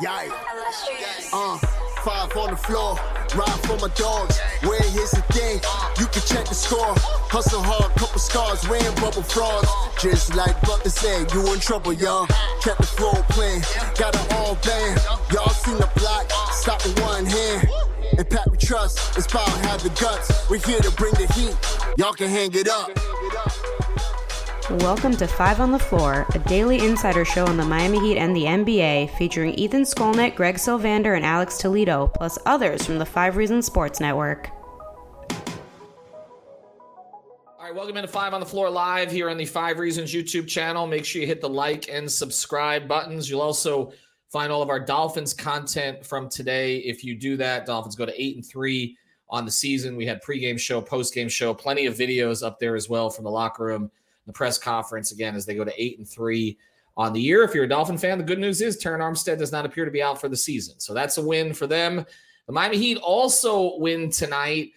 Yeah. Uh, five on the floor, ride for my dogs. Where here's the thing, you can check the score. Hustle hard, couple scars, wearing bubble frogs. Just like Butler said, you in trouble, y'all. Kept the floor playing, got it all band. Y'all seen the block, stop with one hand. And Pat we trust, it's power have the guts. We're here to bring the heat, y'all can hang it up. Welcome to Five on the Floor, a daily insider show on the Miami Heat and the NBA, featuring Ethan Skolnick, Greg Sylvander, and Alex Toledo, plus others from the Five Reasons Sports Network. All right, welcome into Five on the Floor live here on the Five Reasons YouTube channel. Make sure you hit the like and subscribe buttons. You'll also find all of our Dolphins content from today. If you do that, Dolphins go to eight and three on the season. We had pregame show, postgame show, plenty of videos up there as well from the locker room the press conference again as they go to eight and three on the year. If you're a Dolphin fan, the good news is Terron Armstead does not appear to be out for the season. So that's a win for them. The Miami Heat also win tonight.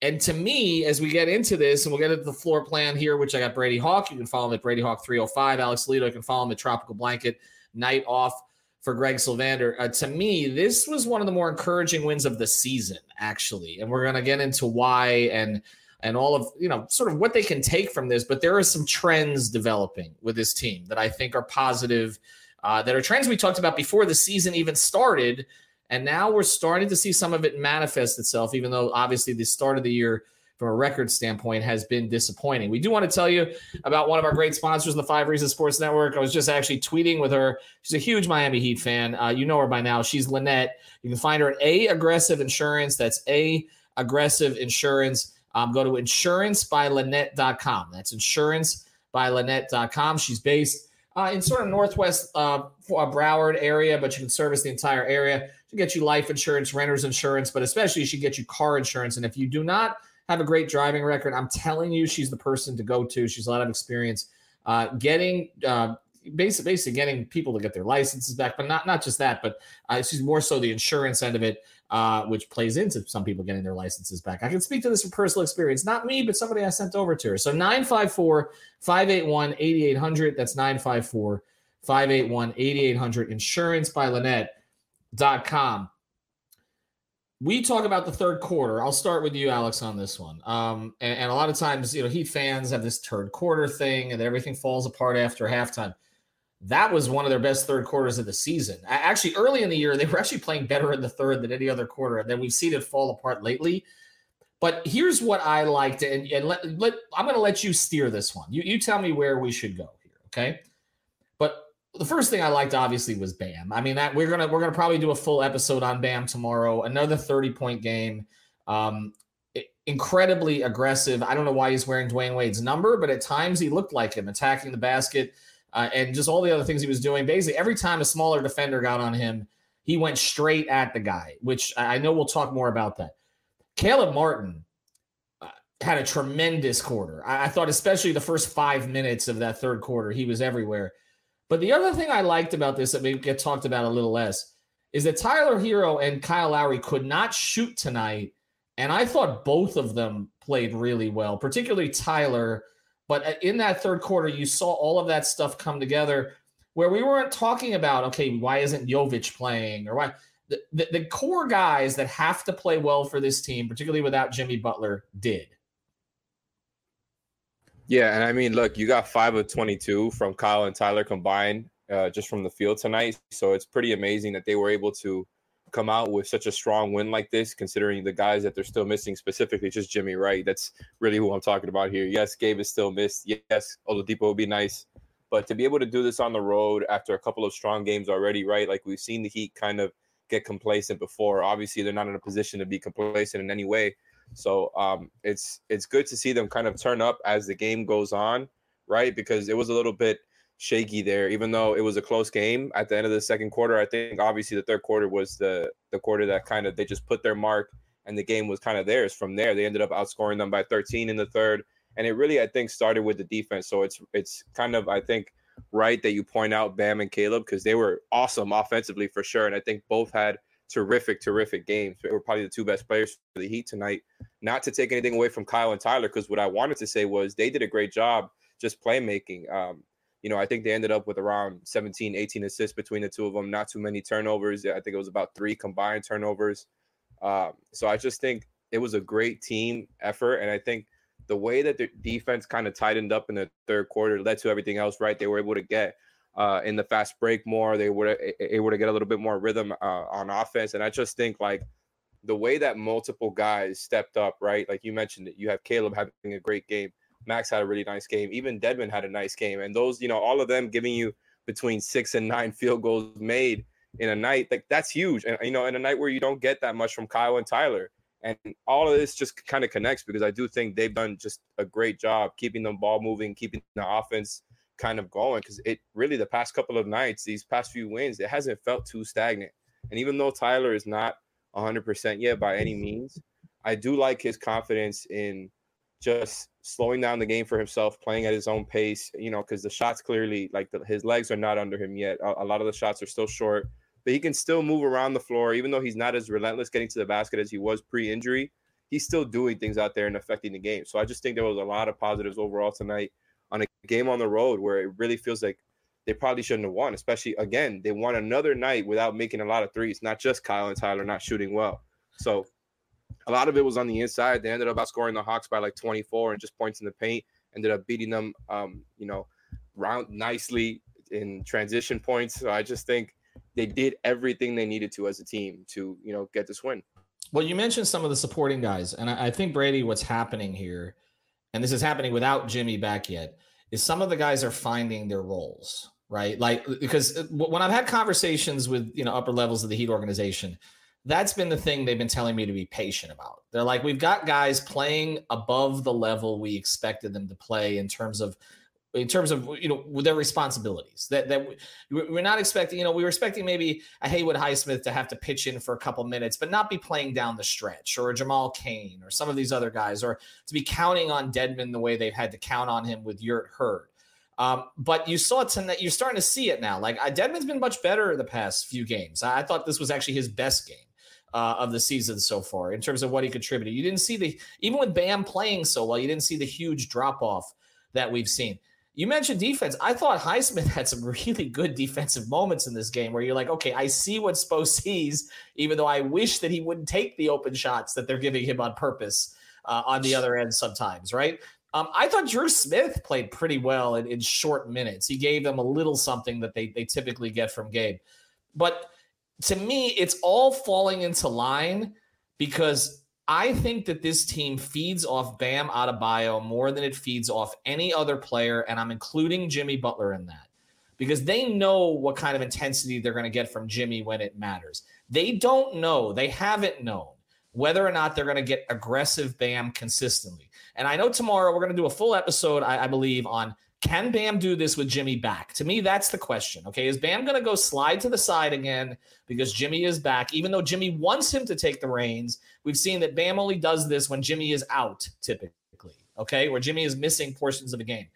And to me, as we get into this, and we'll get into the floor plan here, which I got Brady Hawk. You can follow him at Brady Hawk 305. Alex Toledo, you can follow him at Tropical Blanket. Night off for Greg Sylvander. Uh, to me, this was one of the more encouraging wins of the season, actually. And we're going to get into why and and all of you know sort of what they can take from this but there are some trends developing with this team that i think are positive uh, that are trends we talked about before the season even started. And now we're starting to see some of it manifest itself even though obviously the start of the year from a record standpoint has been disappointing. We do want to tell you about one of our great sponsors in the five reasons sports network. I was just actually tweeting with her. She's a huge miami heat fan. Uh, you know her by now. She's Linnette. You can find her at a aggressive insurance. That's a aggressive insurance um, go to insurancebylinnette.com. That's insurancebylinnette.com. She's based uh, in sort of northwest uh, Broward area, but you can service the entire area. She get you life insurance, renter's insurance, but especially she get you car insurance. And if you do not have a great driving record, I'm telling you, she's the person to go to. She's a lot of experience uh, getting. Uh, basically, basically getting people to get their licenses back, but not not just that, but uh, she's more so the insurance end of it uh, which plays into some people getting their licenses back. I can speak to this from personal experience, not me, but somebody I sent over to her. So 954 581 8800. That's 954 581 8800. Insurance by Linnette.com. We talk about the third quarter. I'll start with you, Alex, on this one. Um, and, and a lot of times, you know, Heat fans have this third quarter thing and everything falls apart after halftime that was one of their best third quarters of the season. Actually, early in the year, they were actually playing better in the third than any other quarter. And then we've seen it fall apart lately. But here's what I liked, and, and let, let I'm going to let you steer this one. You, you tell me where we should go here, okay? But the first thing I liked obviously was Bam. I mean that we're gonna we're gonna probably do a full episode on Bam tomorrow. Another 30 point game. Um, incredibly aggressive. I don't know why he's wearing Dwyane Wade's number, but at times he looked like him attacking the basket uh, and just all the other things he was doing. Basically, every time a smaller defender got on him, he went straight at the guy, which I know we'll talk more about that. Caleb Martin uh, had a tremendous quarter. I, I thought, especially the first five minutes of that third quarter, he was everywhere. But the other thing I liked about this that we get talked about a little less is that Tyler Herro and Kyle Lowry could not shoot tonight. And I thought both of them played really well, particularly Tyler but in that third quarter, you saw all of that stuff come together where we weren't talking about, okay, why isn't Jovic playing or why the, the, the core guys that have to play well for this team, particularly without Jimmy Butler, did. Yeah, and I mean, look, you got five of 22 from Kyle and Tyler combined uh, just from the field tonight. So it's pretty amazing that they were able to come out with such a strong win like this, considering the guys that they're still missing, specifically just Jimmy Wright. That's really who I'm talking about here. Yes, Gabe is still missed. Yes, Oladipo would be nice. But to be able to do this on the road after a couple of strong games already, right? Like we've seen the Heat kind of get complacent before. Obviously, they're not in a position to be complacent in any way. So um, it's it's good to see them kind of turn up as the game goes on, right? Because it was a little bit shaky there, even though it was a close game at the end of the second quarter. I think obviously the third quarter was the the quarter that kind of they just put their mark and the game was kind of theirs from there. They ended up outscoring them by 13 in the third. And it really, I think, started with the defense. So it's it's kind of, I think, right that you point out Bam and Caleb because they were awesome offensively for sure. And I think both had terrific, terrific games. They were probably the two best players for the Heat tonight. Not to take anything away from Kyle and Tyler, because what I wanted to say was they did a great job just playmaking. Um, you know, I think they ended up with around 17, 18 assists between the two of them. Not too many turnovers. I think it was about three combined turnovers. Um, so I just think it was a great team effort, and I think the way that the defense kind of tightened up in the third quarter led to everything else. Right, they were able to get uh, in the fast break more. They were able to get a little bit more rhythm uh, on offense, and I just think like the way that multiple guys stepped up. Right, like you mentioned, it, you have Caleb having a great game. Max had a really nice game. Even Dedmon had a nice game, and those, you know, all of them giving you between six and nine field goals made in a night, like that's huge. And you know, in a night where you don't get that much from Kyle and Tyler, and all of this just kind of connects because I do think they've done just a great job keeping the ball moving, keeping the offense kind of going. Because it really the past couple of nights, these past few wins, it hasn't felt too stagnant. And even though Tyler is not 100% yet by any means, I do like his confidence in just slowing down the game for himself, playing at his own pace, you know, because the shots clearly, like the, his legs are not under him yet. A, a, lot of the shots are still short, but he can still move around the floor, even though he's not as relentless getting to the basket as he was pre injury. He's still doing things out there and affecting the game. So I just think there was a lot of positives overall tonight on a game on the road where it really feels like they probably shouldn't have won, especially again, they won another night without making a lot of threes, not just Kyle and Tyler not shooting well. So a lot of it was on the inside. They ended up outscoring the Hawks by like 24 and just points in the paint. Ended up beating them, um, you know, round nicely in transition points. So I just think they did everything they needed to as a team to, you know, get this win. Well, you mentioned some of the supporting guys, and I, I think Brady, what's happening here, and this is happening without Jimmy back yet, is some of the guys are finding their roles, right? Like because uh, when I've had conversations with you know upper levels of the Heat organization, that's been the thing they've been telling me to be patient about. They're like, we've got guys playing above the level we expected them to play in terms of in terms of you know their responsibilities that that we're not expecting you know we were expecting maybe a Haywood Highsmith to have to pitch in for a couple minutes but not be playing down the stretch or a Jamal Cain or some of these other guys or to be counting on Dedmon the way they've had to count on him with Yurt Hurd. Um, but you saw tonight. You're starting to see it now. Like Dedmon's been much better the past few games. I thought this was actually his best game uh, of the season so far in terms of what he contributed. You didn't see the even with Bam playing so well, you didn't see the huge drop off that we've seen. You mentioned defense. I thought Highsmith had some really good defensive moments in this game where you're like, okay, I see what Spo sees, even though I wish that he wouldn't take the open shots that they're giving him on purpose uh, on the other end sometimes, right? Um, I thought Dru Smith played pretty well in, in short minutes. He gave them a little something that they, they typically get from Gabe. But to me, it's all falling into line because I think that this team feeds off Bam Adebayo more than it feeds off any other player, and I'm including Jimmy Butler in that because they know what kind of intensity they're going to get from Jimmy when it matters. They don't know, they haven't known whether or not they're going to get aggressive Bam consistently. And I know tomorrow we're going to do a full episode, I, I believe, on can Bam do this with Jimmy back? To me, that's the question. Okay. Is Bam going to go slide to the side again because Jimmy is back? Even though Jimmy wants him to take the reins, we've seen that Bam only does this when Jimmy is out, typically. Okay. Where Jimmy is missing portions of a game.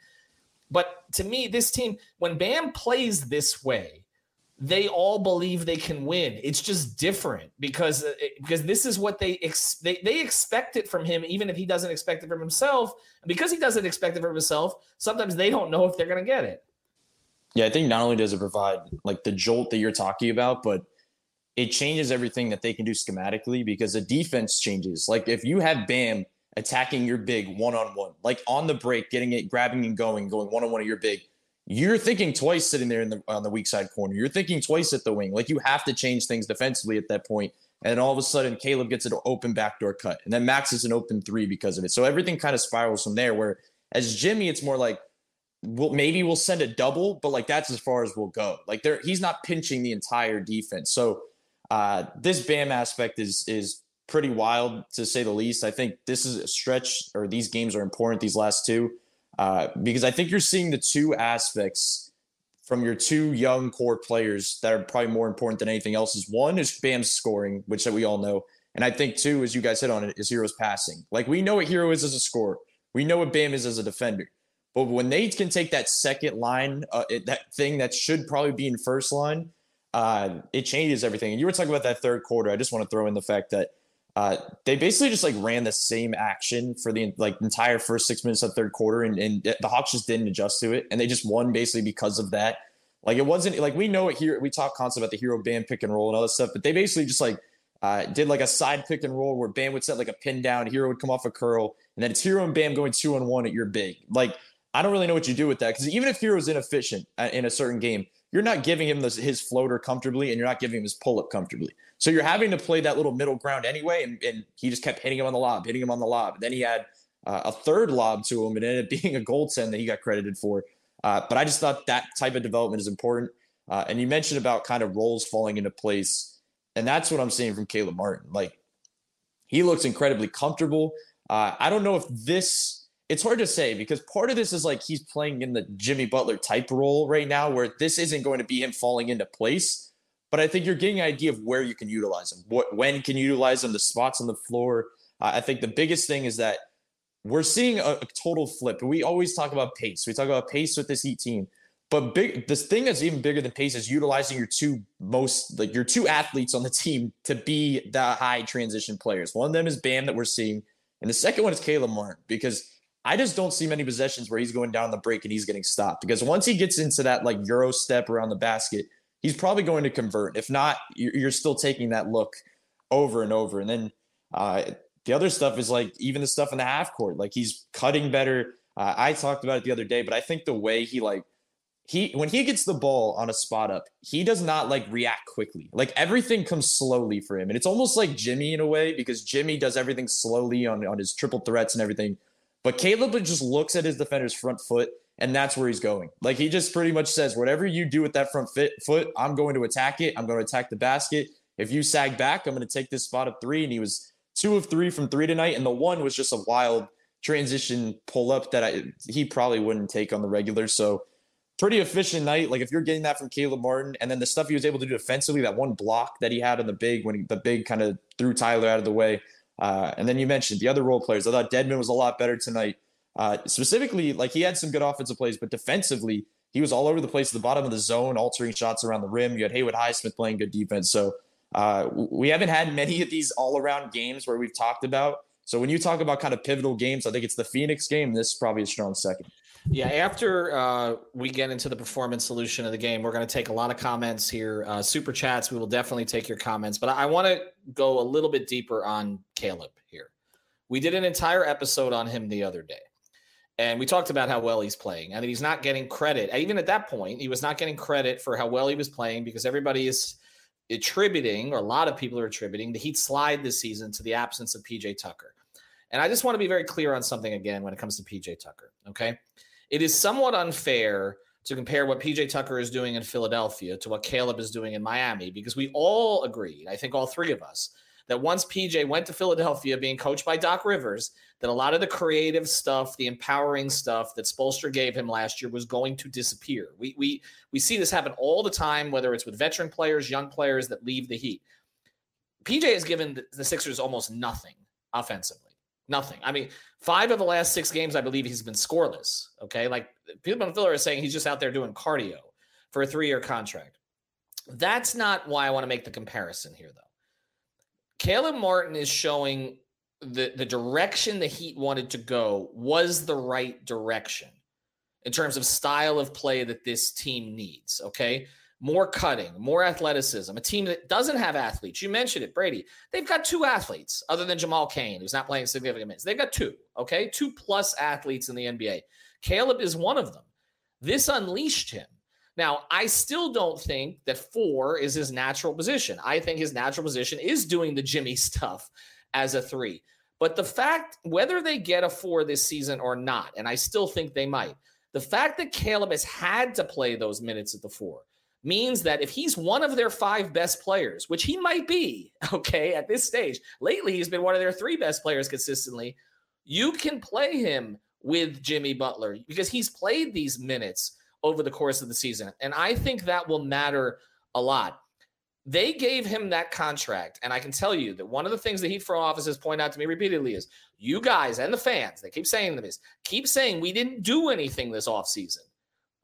But to me, this team, when Bam plays this way, they all believe they can win. It's just different because uh, because this is what they ex- they they expect it from him, even if he doesn't expect it from himself. And because he doesn't expect it from himself, sometimes they don't know if they're going to get it. Yeah, I think not only does it provide like the jolt that you're talking about, but it changes everything that they can do schematically because the defense changes. Like if you have Bam attacking your big one on one, like on the break, getting it, grabbing and going, going one on one at your big you're thinking twice sitting there in the on the weak side corner. You're thinking twice at the wing. Like you have to change things defensively at that point. And all of a sudden, Caleb gets an open backdoor cut, and then Max is an open three because of it. So everything kind of spirals from there. Where as Jimmy, it's more like, well, maybe we'll send a double, but like that's as far as we'll go. Like there, he's not pinching the entire defense. So uh, this Bam aspect is is pretty wild to say the least. I think this is a stretch, or these games are important. These last two uh, because I think you're seeing the two aspects from your two young core players that are probably more important than anything else. Is one is Bam's scoring, which that we all know, and I think two, as you guys hit on it, is Herro's passing. Like we know what Herro is as a scorer, we know what Bam is as a defender. But when they can take that second line, uh, it, that thing that should probably be in first line, uh, it changes everything. And you were talking about that third quarter. I just want to throw in the fact that Uh, they basically just like ran the same action for the like entire first six minutes of third quarter, and, and the Hawks just didn't adjust to it, and they just won basically because of that. Like it wasn't like we know it here. We talk constantly about the Herro Bam pick and roll and all this stuff, but they basically just like uh, did like a side pick and roll where Bam would set like a pin down, Herro would come off a curl, and then it's Herro and Bam going two on one at your big. Like I don't really know what you do with that because even if Herro's inefficient uh, in a certain game, you're not giving him this, his floater comfortably and you're not giving him his pull up comfortably. So you're having to play that little middle ground anyway. And, and he just kept hitting him on the lob, hitting him on the lob. Then he had uh, a third lob to him and ended up being a goaltend that he got credited for. Uh, but I just thought that type of development is important. Uh, and you mentioned about kind of roles falling into place. And that's what I'm seeing from Caleb Martin. Like he looks incredibly comfortable. Uh, I don't know if this it's hard to say because part of this is like he's playing in the Jimmy Butler type role right now, where this isn't going to be him falling into place. But I think you're getting an idea of where you can utilize them, what when can you utilize them, the spots on the floor. Uh, I think the biggest thing is that we're seeing a, a total flip. We always talk about pace. We talk about pace with this Heat team, but big this thing that's even bigger than pace is utilizing your two most like your two athletes on the team to be the high transition players. One of them is Bam that we're seeing, and the second one is Caleb Martin because I just don't see many possessions where he's going down the break and he's getting stopped because once he gets into that like Euro step around the basket, he's probably going to convert. If not, you're still taking that look over and over. And then uh, the other stuff is like even the stuff in the half court, like he's cutting better. Uh, I talked about it the other day, but I think the way he like he when he gets the ball on a spot up, he does not like react quickly. Like everything comes slowly for him, and it's almost like Jimmy in a way because Jimmy does everything slowly on on his triple threats and everything. But Caleb just looks at his defender's front foot, and that's where he's going. Like he just pretty much says, whatever you do with that front fit, foot, I'm going to attack it. I'm going to attack the basket. If you sag back, I'm going to take this spot of three. And he was two of three from three tonight, and the one was just a wild transition pull up that I he probably wouldn't take on the regular. So pretty efficient night. Like if you're getting that from Caleb Martin, and then the stuff he was able to do defensively, that one block that he had on the big when he, the big kind of threw Tyler out of the way. Uh, and then you mentioned the other role players. I thought Dedmon was a lot better tonight. Uh, specifically, like he had some good offensive plays, but defensively, he was all over the place at the bottom of the zone, altering shots around the rim. You had Haywood Highsmith playing good defense. So uh, we haven't had many of these all around games where we've talked about. So when you talk about kind of pivotal games, I think it's the Phoenix game. This is probably a strong second. Yeah, after uh, we get into the performance solution of the game, we're going to take a lot of comments here, uh, super chats. We will definitely take your comments, but I, I want to go a little bit deeper on Caleb here. We did an entire episode on him the other day, and we talked about how well he's playing. I mean, he's not getting credit. Even at that point, he was not getting credit for how well he was playing because everybody is attributing, or a lot of people are attributing, the Heat slide this season to the absence of PJ Tucker. And I just want to be very clear on something again when it comes to PJ Tucker. Okay it is somewhat unfair to compare what PJ Tucker is doing in Philadelphia to what Caleb is doing in Miami because we all agreed, I think all three of us, that once PJ went to Philadelphia being coached by Doc Rivers, that a lot of the creative stuff, the empowering stuff that Spoelstra gave him last year was going to disappear. We we we see this happen all the time, whether it's with veteran players, young players that leave the Heat. PJ has given the Sixers almost nothing offensively. Nothing. I mean, five of the last six games, I believe he's been scoreless. Okay. Like people in Philly are saying he's just out there doing cardio for a three year contract. That's not why I want to make the comparison here, though. Caleb Martin is showing the, the direction the Heat wanted to go was the right direction in terms of style of play that this team needs. Okay more cutting, more athleticism. A team that doesn't have athletes. You mentioned it, Brady. They've got two athletes other than Jamal Cain, who's not playing significant minutes. They've got two, okay? Two plus athletes in the NBA. Caleb is one of them. This unleashed him. Now, I still don't think that four is his natural position. I think his natural position is doing the Jimmy stuff as a three. But the fact, whether they get a four this season or not, and I still think they might, the fact that Caleb has had to play those minutes at the four, means that if he's one of their five best players, which he might be, okay, at this stage, lately he's been one of their three best players consistently, you can play him with Jimmy Butler because he's played these minutes over the course of the season. And I think that will matter a lot. They gave him that contract. And I can tell you that one of the things the Heat front offices point out to me repeatedly is you guys and the fans, they keep saying this, keep saying we didn't do anything this offseason.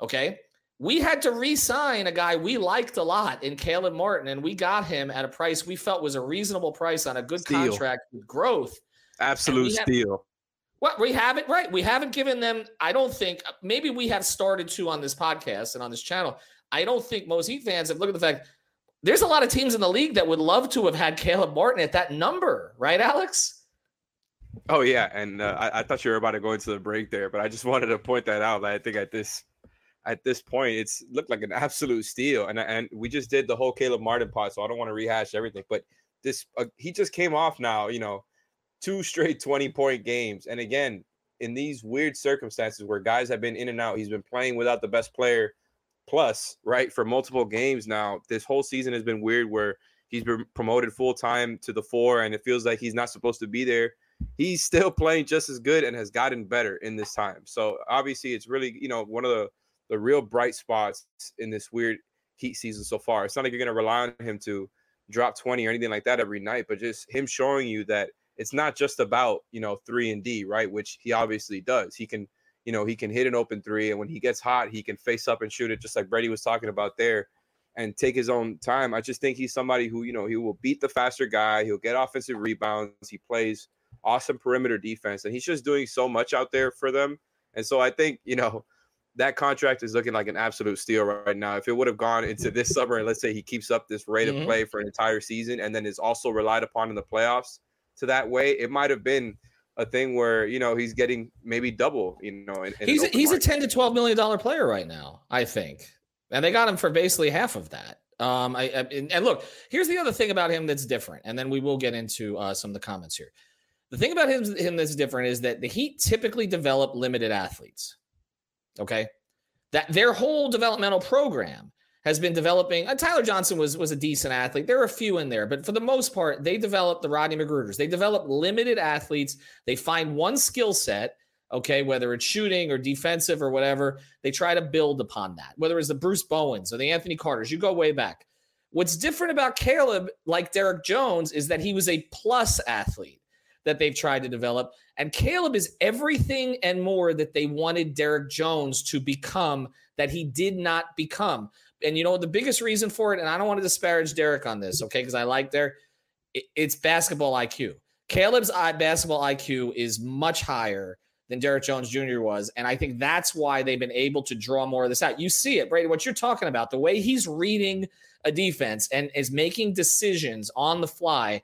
Okay. we had to re-sign a guy we liked a lot in Caleb Martin, and we got him at a price we felt was a reasonable price on a good steal. contract with growth. Absolute steal. What we haven't right. We haven't given them. I don't think maybe we have started to on this podcast and on this channel. I don't think most Heat fans have looked at the fact there's a lot of teams in the league that would love to have had Caleb Martin at that number, right, Alex? Oh yeah, and uh, I, I, thought you were about to go into the break there, but I just wanted to point that out. I think at this at this point, it's looked like an absolute steal, and and we just did the whole Caleb Martin part, so I don't want to rehash everything. But this uh, he just came off now, you know, two straight twenty point games, and again in these weird circumstances where guys have been in and out, he's been playing without the best player plus, right, for multiple games now. This whole season has been weird where he's been promoted full time to the four, and it feels like he's not supposed to be there. He's still playing just as good and has gotten better in this time. So obviously, it's really you know one of the the real bright spots in this weird Heat season so far. It's not like you're going to rely on him to drop 20 or anything like that every night, but just him showing you that it's not just about you know three and D, right? Which he obviously does. He can you know, he can hit an open three. And when he gets hot, he can face up and shoot it, just like Brady was talking about there, and take his own time. I just think he's somebody who, you know, he will beat the faster guy. He'll get offensive rebounds. He plays awesome perimeter defense, and he's just doing so much out there for them. And so I think, you know, that contract is looking like an absolute steal right now. If it would have gone into this summer, and let's say he keeps up this rate mm-hmm. of play for an entire season and then is also relied upon in the playoffs to that way, it might have been a thing where you know he's getting maybe double. You know, in, in he's a, he's market. a ten to twelve million dollar player right now, I think, and they got him for basically half of that. Um, I, I and look, here's the other thing about him that's different, and then we will get into uh, some of the comments here. The thing about him, him that's different is that the Heat typically develop limited athletes. Okay, that their whole developmental program has been developing. Uh, Tyler Johnson was was a decent athlete. There are a few in there, but for the most part, they develop the Rodney McGruders. They develop limited athletes. They find one skill set, okay, whether it's shooting or defensive or whatever. They try to build upon that. Whether it's the Bruce Bowens or the Anthony Carters, you go way back. What's different about Caleb, like Derrick Jones, is that he was a plus athlete that they've tried to develop. And Caleb is everything and more that they wanted Derrick Jones to become that he did not become and you know the biggest reason for it, and I don't want to disparage Derrick on this, okay? Because I like Derrick. It's basketball IQ. Caleb's basketball IQ is much higher than Derrick Jones Jr. was, and I think that's why they've been able to draw more of this out. You see it, Brady. What you're talking about, the way he's reading a defense and is making decisions on the fly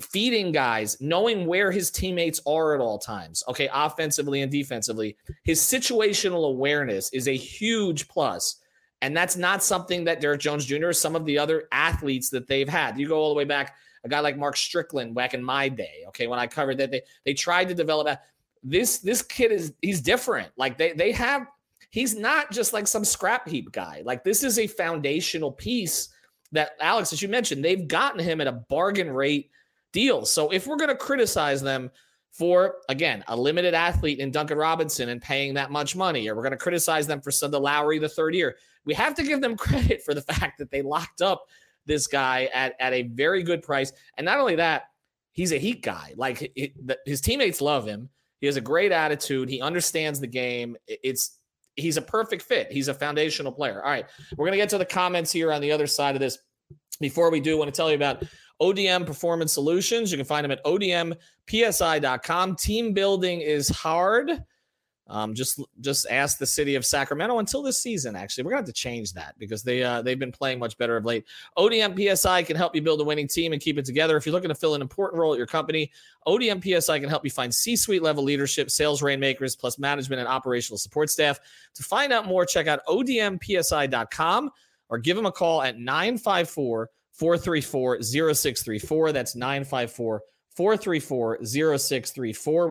feeding guys, knowing where his teammates are at all times, okay, offensively and defensively. His situational awareness is a huge plus and that's not something that Derrick Jones Jr. or some of the other athletes that they've had. You go all the way back, a guy like Mark Strickland back in my day. Okay, when I covered that, they they tried to develop that. This this kid is he's different. Like they they have he's not just like some scrap heap guy. Like this is a foundational piece that Alex, as you mentioned, they've gotten him at a bargain rate deal. So if we're to criticize them for again a limited athlete in Duncan Robinson and paying that much money, or we're going to criticize them for the Lowry the third year we have to give them credit for the fact that they locked up this guy at, at a very good price. And not only that, he's a heat guy. Like the, his teammates love him. He has a great attitude. He understands the game. It's he's a perfect fit. He's a foundational player. All right, we're gonna get to the comments here on the other side of this. Before we do, I want to tell you about ODM Performance Solutions. You can find them at odmpsi.com. Team building is hard. Um, just just ask the city of Sacramento until this season. Actually, we're gonna have to change that because they uh, they've been playing much better of late. ODM PSI can help you build a winning team and keep it together. If you're looking to fill an important role at your company, ODM PSI can help you find C-suite level leadership, sales rainmakers, plus management and operational support staff. To find out more, check out odmpsi.com or give them a call at 954 434 0634. That's 954 434 0634.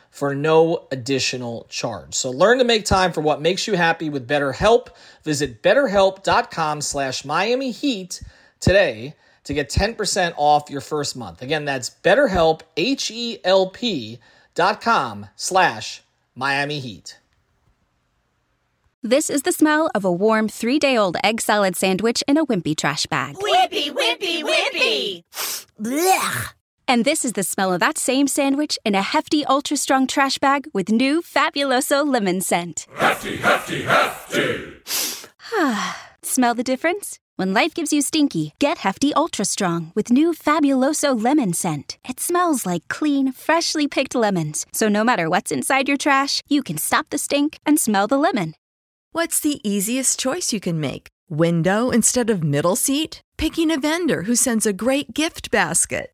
for no additional charge. So learn to make time for what makes you happy with BetterHelp. Visit betterhelp.com slash Miami Heat today to get 10% off your first month. Again, that's betterhelp, H-E-L-P dot com slash Miami Heat. This is the smell of a warm three-day-old egg salad sandwich in a wimpy trash bag. Wimpy, wimpy, wimpy! Blech. And this is the smell of that same sandwich in a hefty, ultra strong trash bag with new Fabuloso lemon scent. Hefty, hefty, hefty! smell the difference? When life gives you stinky, get Hefty Ultra Strong with new Fabuloso lemon scent. It smells like clean, freshly picked lemons. So no matter what's inside your trash, you can stop the stink and smell the lemon. What's the easiest choice you can make? Window instead of middle seat? Picking a vendor who sends a great gift basket?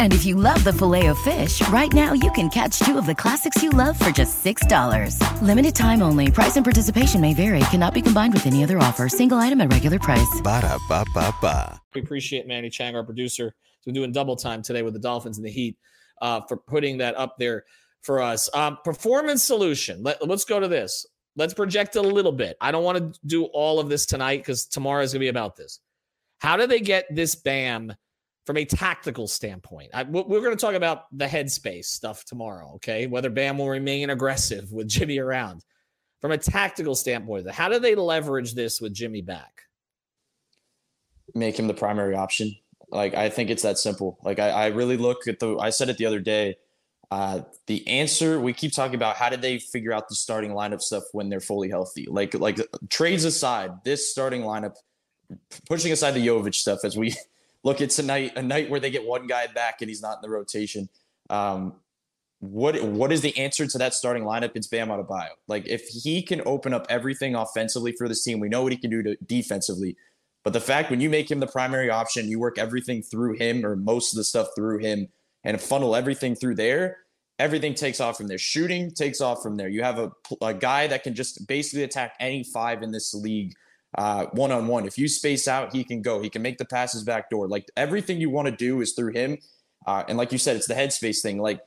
And if you love the filet of fish, right now you can catch two of the classics you love for just $6. Limited time only. Price and participation may vary. Cannot be combined with any other offer. Single item at regular price. Ba da ba ba ba. We appreciate Manny Chang, our producer. So doing double time today with the Dolphins and the Heat uh, for putting that up there for us. Um, performance solution. Let, let's go to this. Let's project a little bit. I don't want to do all of this tonight because tomorrow is going to be about this. How do they get this BAM from a tactical standpoint? I, we're going to talk about the headspace stuff tomorrow, okay? Whether BAM will remain aggressive with Jimmy around. From a tactical standpoint, how do they leverage this with Jimmy back? Make him the primary option. Like, I think it's that simple. Like, I, I really look at the, I said it the other day. Uh, the answer we keep talking about how did they figure out the starting lineup stuff when they're fully healthy? Like like trades aside, this starting lineup pushing aside the Jovic stuff as we look it's a night a night where they get one guy back and he's not in the rotation. Um, what what is the answer to that starting lineup? It's Bam Adebayo. Like if he can open up everything offensively for this team, we know what he can do to defensively. But the fact when you make him the primary option, you work everything through him or most of the stuff through him and funnel everything through there, everything takes off from there. Shooting takes off from there. You have a, a guy that can just basically attack any five in this league one on one. If you space out, he can go. He can make the passes back door. Like everything you want to do is through him. Uh, and like you said, it's the headspace thing. Like,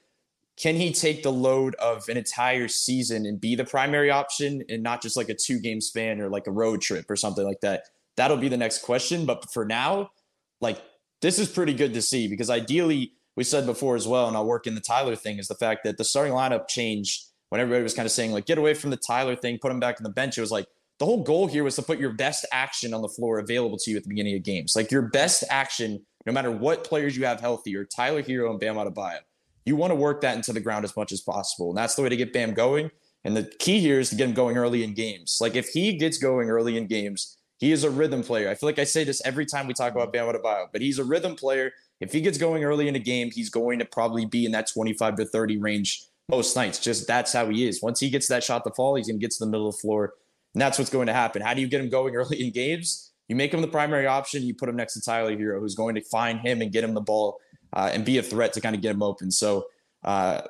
can he take the load of an entire season and be the primary option and not just like a two game span or like a road trip or something like that? That'll be the next question. But for now, like this is pretty good to see because ideally, we said before as well, and I'll work in the Tyler thing, is the fact that the starting lineup changed when everybody was kind of saying, like, get away from the Tyler thing, put him back on the bench. It was like, the whole goal here was to put your best action on the floor available to you at the beginning of games. Like your best action, no matter what players you have healthy, or Tyler Herro and Bam Adebayo. You want to work that into the ground as much as possible. And that's the way to get Bam going. And the key here is to get him going early in games. Like if he gets going early in games, he is a rhythm player. I feel like I say this every time we talk about Bam Adebayo, but he's a rhythm player. If he gets going early in a game, he's going to probably be in that 25 to 30 range most nights. Just that's how he is. Once he gets that shot to fall, he's going to get to the middle of the floor and that's what's going to happen. How do you get him going early in games? You make him the primary option. You put him next to Tyler Herro, who's going to find him and get him the ball uh, and be a threat to kind of get him open. So uh,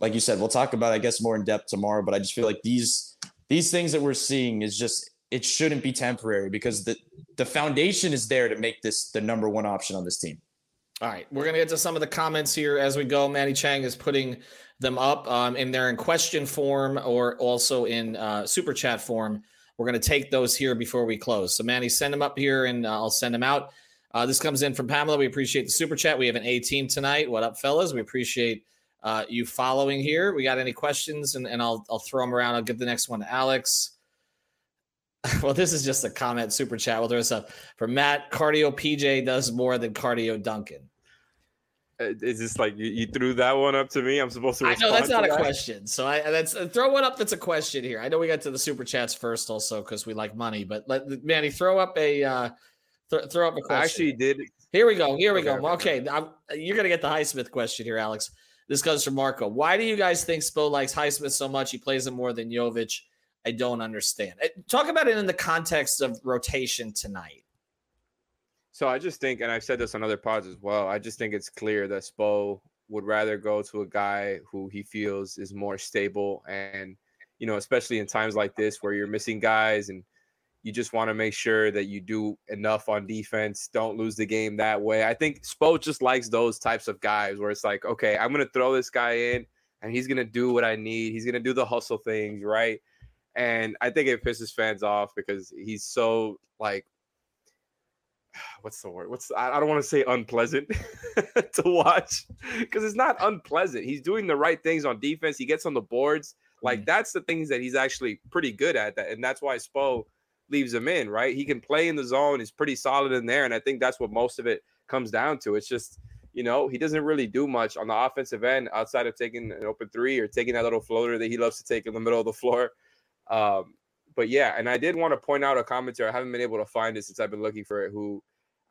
like you said, we'll talk about I guess more in depth tomorrow. But I just feel like these these things that we're seeing is just it shouldn't be temporary because the the foundation is there to make this the number one option on this team. All right, we're gonna get to some of the comments here as we go. Manny Chang is putting them up, um, and they're in question form or also in uh, super chat form. We're gonna take those here before we close. So Manny, send them up here, and uh, I'll send them out. Uh, this comes in from Pamela. We appreciate the super chat. We have an A team tonight. What up, fellas? We appreciate uh, you following here. We got any questions, and, and I'll I'll throw them around. I'll give the next one to Alex. well, this is just a comment super chat. We'll throw this up for Matt. Cardio PJ does more than cardio Duncan. Is this like you, you threw that one up to me? I'm supposed to. I know that's not to a question. So I that's throw one up. That's a question here. I know we got to the super chats first, also because we like money. But let Manny throw up a uh, th- throw up a question. I actually did. Here we go. Here we go. Okay, I'm, you're gonna get the Highsmith question here, Alex. This comes from Marco. Why do you guys think Spo likes Highsmith so much? He plays him more than Jovic. I don't understand. Uh, Talk about it in the context of rotation tonight. So I just think, and I've said this on other pods as well. I just think it's clear that Spo would rather go to a guy who he feels is more stable, and you know, especially in times like this where you're missing guys and you just want to make sure that you do enough on defense. Don't lose the game that way. I think Spo just likes those types of guys where it's like, okay, I'm gonna throw this guy in, and he's gonna do what I need. He's gonna do the hustle things, right? And I think it pisses fans off because he's so like what's the word? What's I don't want to say unpleasant to watch because it's not unpleasant. He's doing the right things on defense. He gets on the boards. Like that's the things that he's actually pretty good at. That and that's why Spo leaves him in. Right? He can play in the zone. He's pretty solid in there, and I think that's what most of it comes down to. It's just you know he doesn't really do much on the offensive end outside of taking an open three or taking that little floater that he loves to take in the middle of the floor. Um, but yeah, and I did want to point out a commenter. I haven't been able to find it since I've been looking for it. Who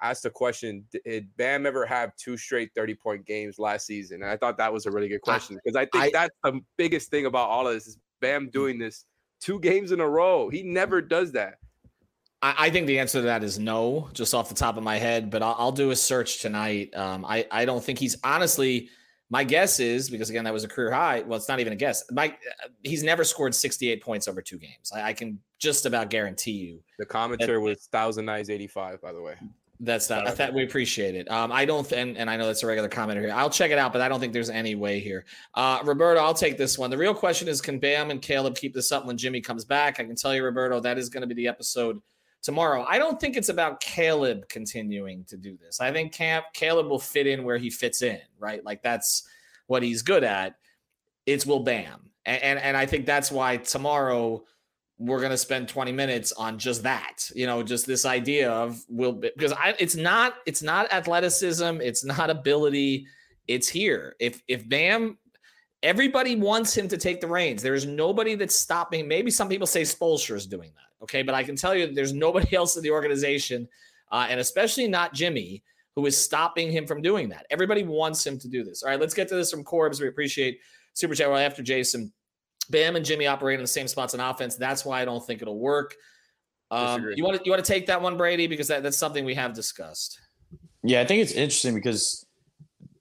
asked the question: Did Bam ever have two straight thirty-point games last season? And I thought that was a really good question because I think I- that's the biggest thing about all of this is Bam doing this two games in a row. He never does that. I, I think the answer to that is no, just off the top of my head. But I'll, I'll do a search tonight. Um, I I don't think he's honestly. My guess is because again that was a career high. Well, it's not even a guess. My he's never scored 68 points over two games. I, I can just about guarantee you The commenter was thousand eyes eighty-five, by the way. that's not. I thought we appreciate it. Um, I don't, th- and, and I know that's a regular commenter here. I'll check it out, but I don't think there's any way here. Uh, Roberto, I'll take this one. The real question is, can Bam and Caleb keep this up when Jimmy comes back? I can tell you, Roberto, that is going to be the episode tomorrow. I don't think it's about Caleb continuing to do this. I think Camp Caleb will fit in where he fits in, right? Like that's what he's good at. It's Will Bam, and and, and I think that's why tomorrow we're going to spend 20 minutes on just that you know just this idea of will because I, it's not it's not athleticism it's not ability it's here if if bam everybody wants him to take the reins there's nobody that's stopping maybe some people say Spoelstra is doing that okay? But i can tell you that there's nobody else in the organization uh, and especially not jimmy who is stopping him from doing that. Everybody wants him to do this. All right let's get to this from corbs. We appreciate super chat. Well after jason. Bam and Jimmy operate in the same spots on offense. That's why I don't think it'll work. Um, you want to you want to take that one, Brady, because that, that's something we have discussed. Yeah, I think it's interesting because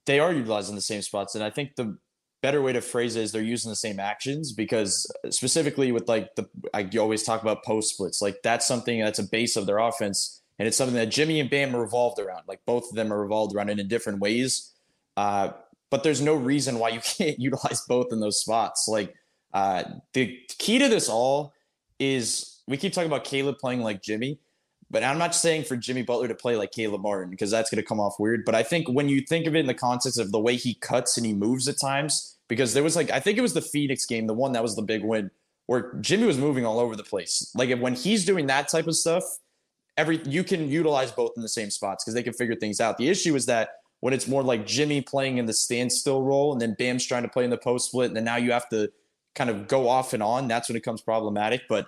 they are utilizing the same spots, and I think the better way to phrase it is they're using the same actions because specifically with like the I always talk about post splits, like that's something that's a base of their offense, and it's something that Jimmy and Bam are revolved around. Like both of them are revolved around it in different ways. Uh, but there's no reason why you can't utilize both in those spots. Like uh, the key to this all is we keep talking about Caleb playing like Jimmy, but I'm not saying for Jimmy Butler to play like Caleb Martin because that's going to come off weird. But I think when you think of it in the context of the way he cuts and he moves at times, because there was like, I think it was the Phoenix game, the one that was the big win, where Jimmy was moving all over the place. Like when he's doing that type of stuff, every you can utilize both in the same spots because they can figure things out. The issue is that when it's more like Jimmy playing in the standstill role and then Bam's trying to play in the post split, and then now you have to kind of go off and on, that's when it becomes problematic. But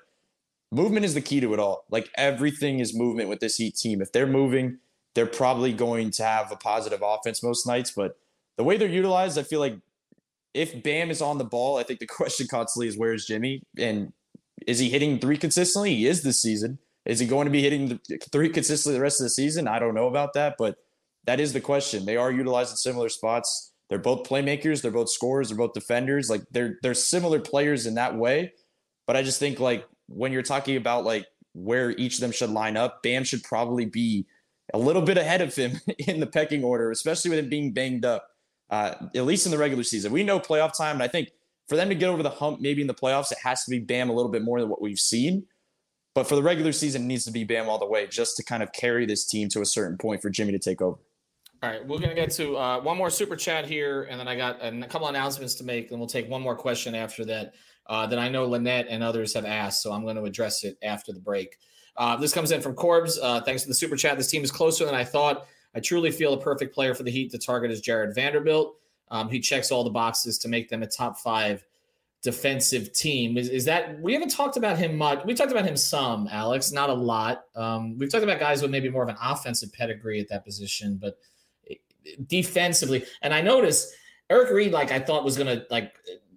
movement is the key to it all. Like everything is movement with this Heat team. If they're moving, they're probably going to have a positive offense most nights. But the way they're utilized, I feel like if Bam is on the ball, I think the question constantly is where's Jimmy? And is he hitting three consistently? He is this season. Is he going to be hitting three consistently the rest of the season? I don't know about that, but that is the question. They are utilizing similar spots. they're both playmakers, they're both scorers, they're both defenders. Like they're they're similar players in that way. But I just think like when you're talking about like where each of them should line up, Bam should probably be a little bit ahead of him in the pecking order, especially with him being banged up. Uh, at least in the regular season, we know playoff time, and I think for them to get over the hump, maybe in the playoffs, it has to be Bam a little bit more than what we've seen. But for the regular season, it needs to be Bam all the way just to kind of carry this team to a certain point for Jimmy to take over. All right, we're gonna get to uh, one more super chat here, and then I got a couple announcements to make, and we'll take one more question after that uh, that I know Linnette and others have asked, so I'm going to address it after the break. Uh, this comes in from Corbs. Uh, thanks for the super chat. This team is closer than I thought. I truly feel a perfect player for the Heat to target is Jared Vanderbilt. Um, he checks all the boxes to make them a top five defensive team. Is, is that we haven't talked about him much? We talked about him some, Alex, not a lot. Um, we've talked about guys with maybe more of an offensive pedigree at that position, but defensively, and I noticed Eric Reid, like I thought was gonna like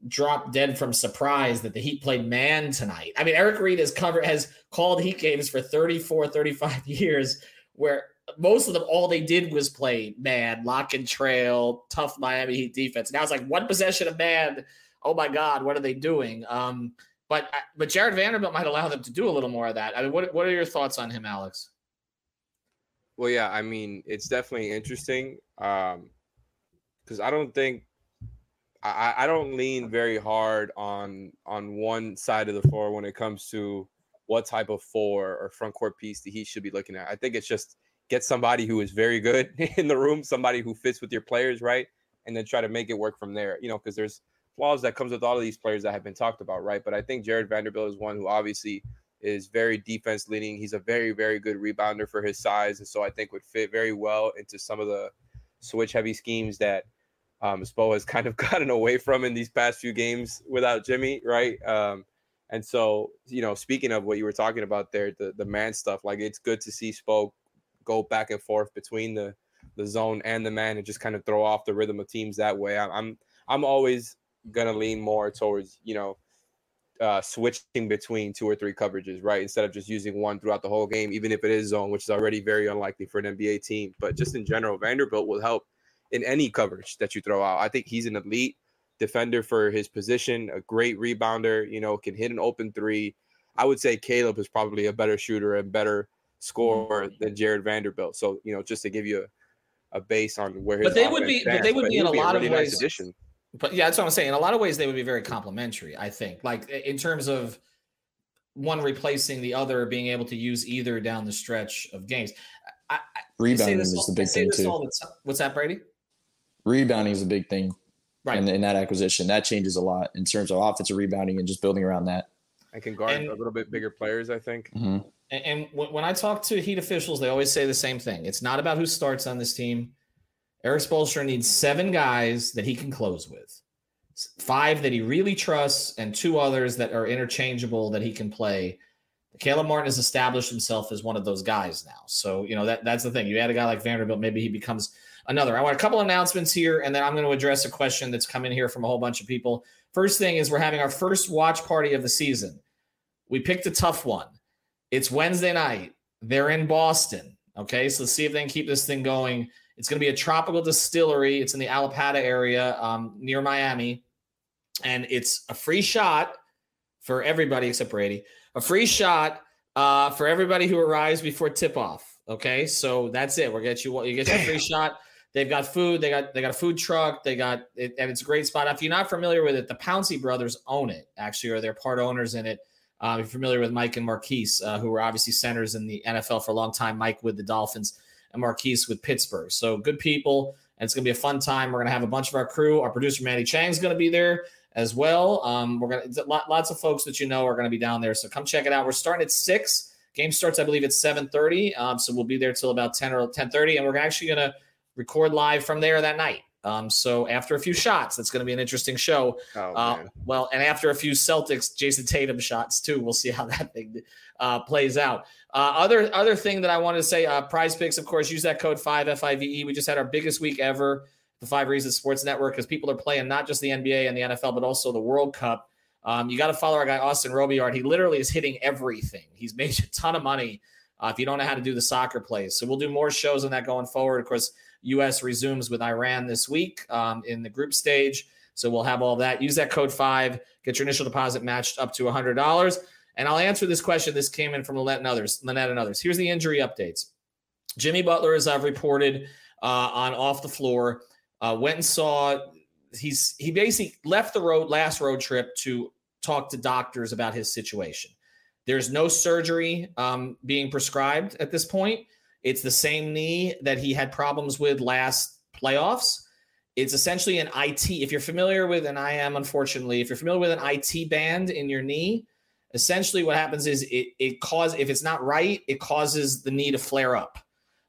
drop dead from surprise that the Heat played man tonight. I mean, Eric Reid has covered has called Heat games for 34, 35 years where most of them all they did was play man, lock and trail, tough Miami Heat defense. Now it's like one possession of man. Oh my God, what are they doing? Um, but but Jared Vanderbilt might allow them to do a little more of that. I mean, what what are your thoughts on him, Alex? Well, yeah, I mean, it's definitely interesting. Um, because I don't think I, I don't lean very hard on on one side of the floor when it comes to what type of four or front court piece that he should be looking at. I think it's just get somebody who is very good in the room, somebody who fits with your players, right? And then try to make it work from there. You know, because there's flaws that comes with all of these players that have been talked about, right? But I think Jared Vanderbilt is one who obviously is very defense leaning. He's a very, very good rebounder for his size. And so I think would fit very well into some of the switch heavy schemes that um, Spo has kind of gotten away from in these past few games without Jimmy, right? Um, and so, you know, speaking of what you were talking about there, the the man stuff, like it's good to see Spo go back and forth between the the zone and the man and just kind of throw off the rhythm of teams that way. I'm I'm, always gonna lean more towards you know uh, switching between two or three coverages, right? Instead of just using one throughout the whole game, even if it is zone, which is already very unlikely for an NBA team. But just in general, Vanderbilt will help in any coverage that you throw out. I think he's an elite defender for his position, a great rebounder, you know, can hit an open three. I would say Caleb is probably a better shooter and better scorer mm-hmm. than Jared Vanderbilt. So, you know, just to give you a, a base on where his But they would be stands, but they would be in a lot really of ways. Nice addition. But yeah, that's what I'm saying. In a lot of ways they would be very complementary, I think. Like in terms of one replacing the other, being able to use either down the stretch of games. I, Rebounding is the big thing too. The What's that, Brady? Rebounding is a big thing right. in, in, that acquisition. That changes a lot in terms of offensive rebounding and just building around that. I can guard and, a little bit bigger players, I think. Mm-hmm. And, and when I talk to Heat officials, they always say the same thing. It's not about who starts on this team. Erik Spoelstra needs seven guys that he can close with, five that he really trusts, and two others that are interchangeable that he can play. Caleb Martin has established himself as one of those guys now. So, you know, that that's the thing. You add a guy like Vanderbilt, maybe he becomes – another. I want a couple announcements here, and then I'm going to address a question that's come in here from a whole bunch of people. First thing is we're having our first watch party of the season. We picked a tough one. It's Wednesday night. They're in Boston. Okay, so let's see if they can keep this thing going. It's going to be a tropical distillery. It's in the Allapattah area um, near Miami, and it's a free shot for everybody except Brady. A free shot uh, for everybody who arrives before tip off. Okay, so that's it. We'll get you. You get a free shot. They've got food. They got they got a food truck. They got it, and it's a great spot. If you're not familiar with it, the Pouncey brothers own it actually, or they're part owners in it. Um, if you're familiar with Mike and Marquise, uh, who were obviously centers in the NFL for a long time. Mike with the Dolphins and Marquise with Pittsburgh. So good people, and it's gonna be a fun time. We're gonna have a bunch of our crew. Our producer Manny Chang's gonna be there as well. Um, we're gonna lots of folks that you know are gonna be down there. So come check it out. We're starting at six. Game starts, I believe, at 7:30. Um, so we'll be there till about 10 or 10:30, and we're actually gonna record live from there that night. Um, so after a few shots, that's going to be an interesting show. Oh, uh, well, and after a few Celtics, Jayson Tatum shots too, we'll see how that thing uh, plays out. Uh, other other thing that I wanted to say, uh, PrizePicks, of course, use that code five F I V E. We just had our biggest week ever, the Five Reasons Sports Network, because people are playing not just the NBA and the NFL, but also the World Cup. Um, you got to follow our guy Austin Robillard. He literally is hitting everything. He's made a ton of money uh, if you don't know how to do the soccer plays. So we'll do more shows on that going forward. Of course, U.S. resumes with Iran this week um, in the group stage. So we'll have all that. Use that code five, get your initial deposit matched up to $100. And I'll answer this question. This came in from Linnette and others. Linnette and others. Here's the injury updates. Jimmy Butler, as I've reported uh, on off the floor, uh, went and saw. He's he basically left the road last road trip to talk to doctors about his situation. There's no surgery um, being prescribed at this point. It's the same knee that he had problems with last playoffs. It's essentially an IT. If you're familiar with, and I am unfortunately, if you're familiar with an IT band in your knee, essentially what happens is it it cause if it's not right, it causes the knee to flare up.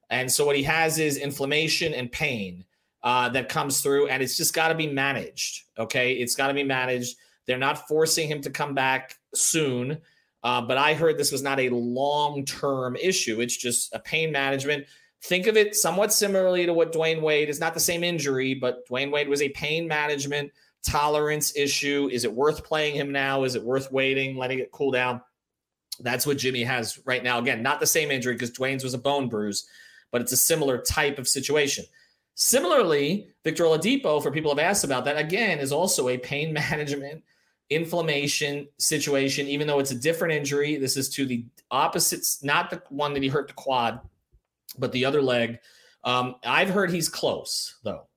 And so what he has is inflammation and pain uh, that comes through, and it's just got to be managed. Okay, it's got to be managed. They're not forcing him to come back soon. Uh, but I heard this was not a long term issue. It's just a pain management. Think of it somewhat similarly to what Dwyane Wade is not the same injury, but Dwyane Wade was a pain management tolerance issue. Is it worth playing him now? Is it worth waiting, letting it cool down? That's what Jimmy has right now. Again, not the same injury because Dwyane's was a bone bruise, but it's a similar type of situation. Similarly, Victor Oladipo, for people have asked about that, again, is also a pain management inflammation situation, even though it's a different injury. This is to the opposites, not the one that he hurt the quad, but the other leg. Um, I've heard he's close, though,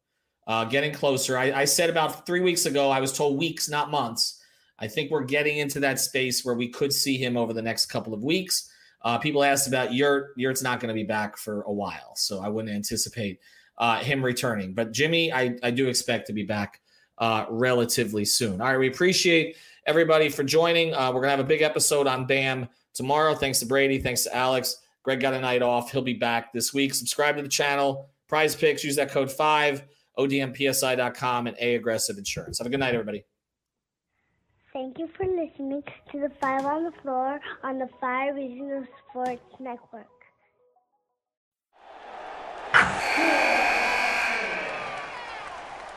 uh, getting closer. I, I said about three weeks ago, I was told weeks, not months. I think we're getting into that space where we could see him over the next couple of weeks. Uh, people asked about Yurt. Yurt's not going to be back for a while, so I wouldn't anticipate uh, him returning. But Jimmy, I, I do expect to be back uh, relatively soon. All right, we appreciate everybody for joining. Uh, we're gonna have a big episode on Bam tomorrow. Thanks to Brady. Thanks to Alex. Greg got a night off. He'll be back this week. Subscribe to the channel. PrizePicks. Use that code five. ODMPSI.com and A Aggressive Insurance. Have a good night, everybody. Thank you for listening to the Five on the Floor on the Five Reasons Sports Network.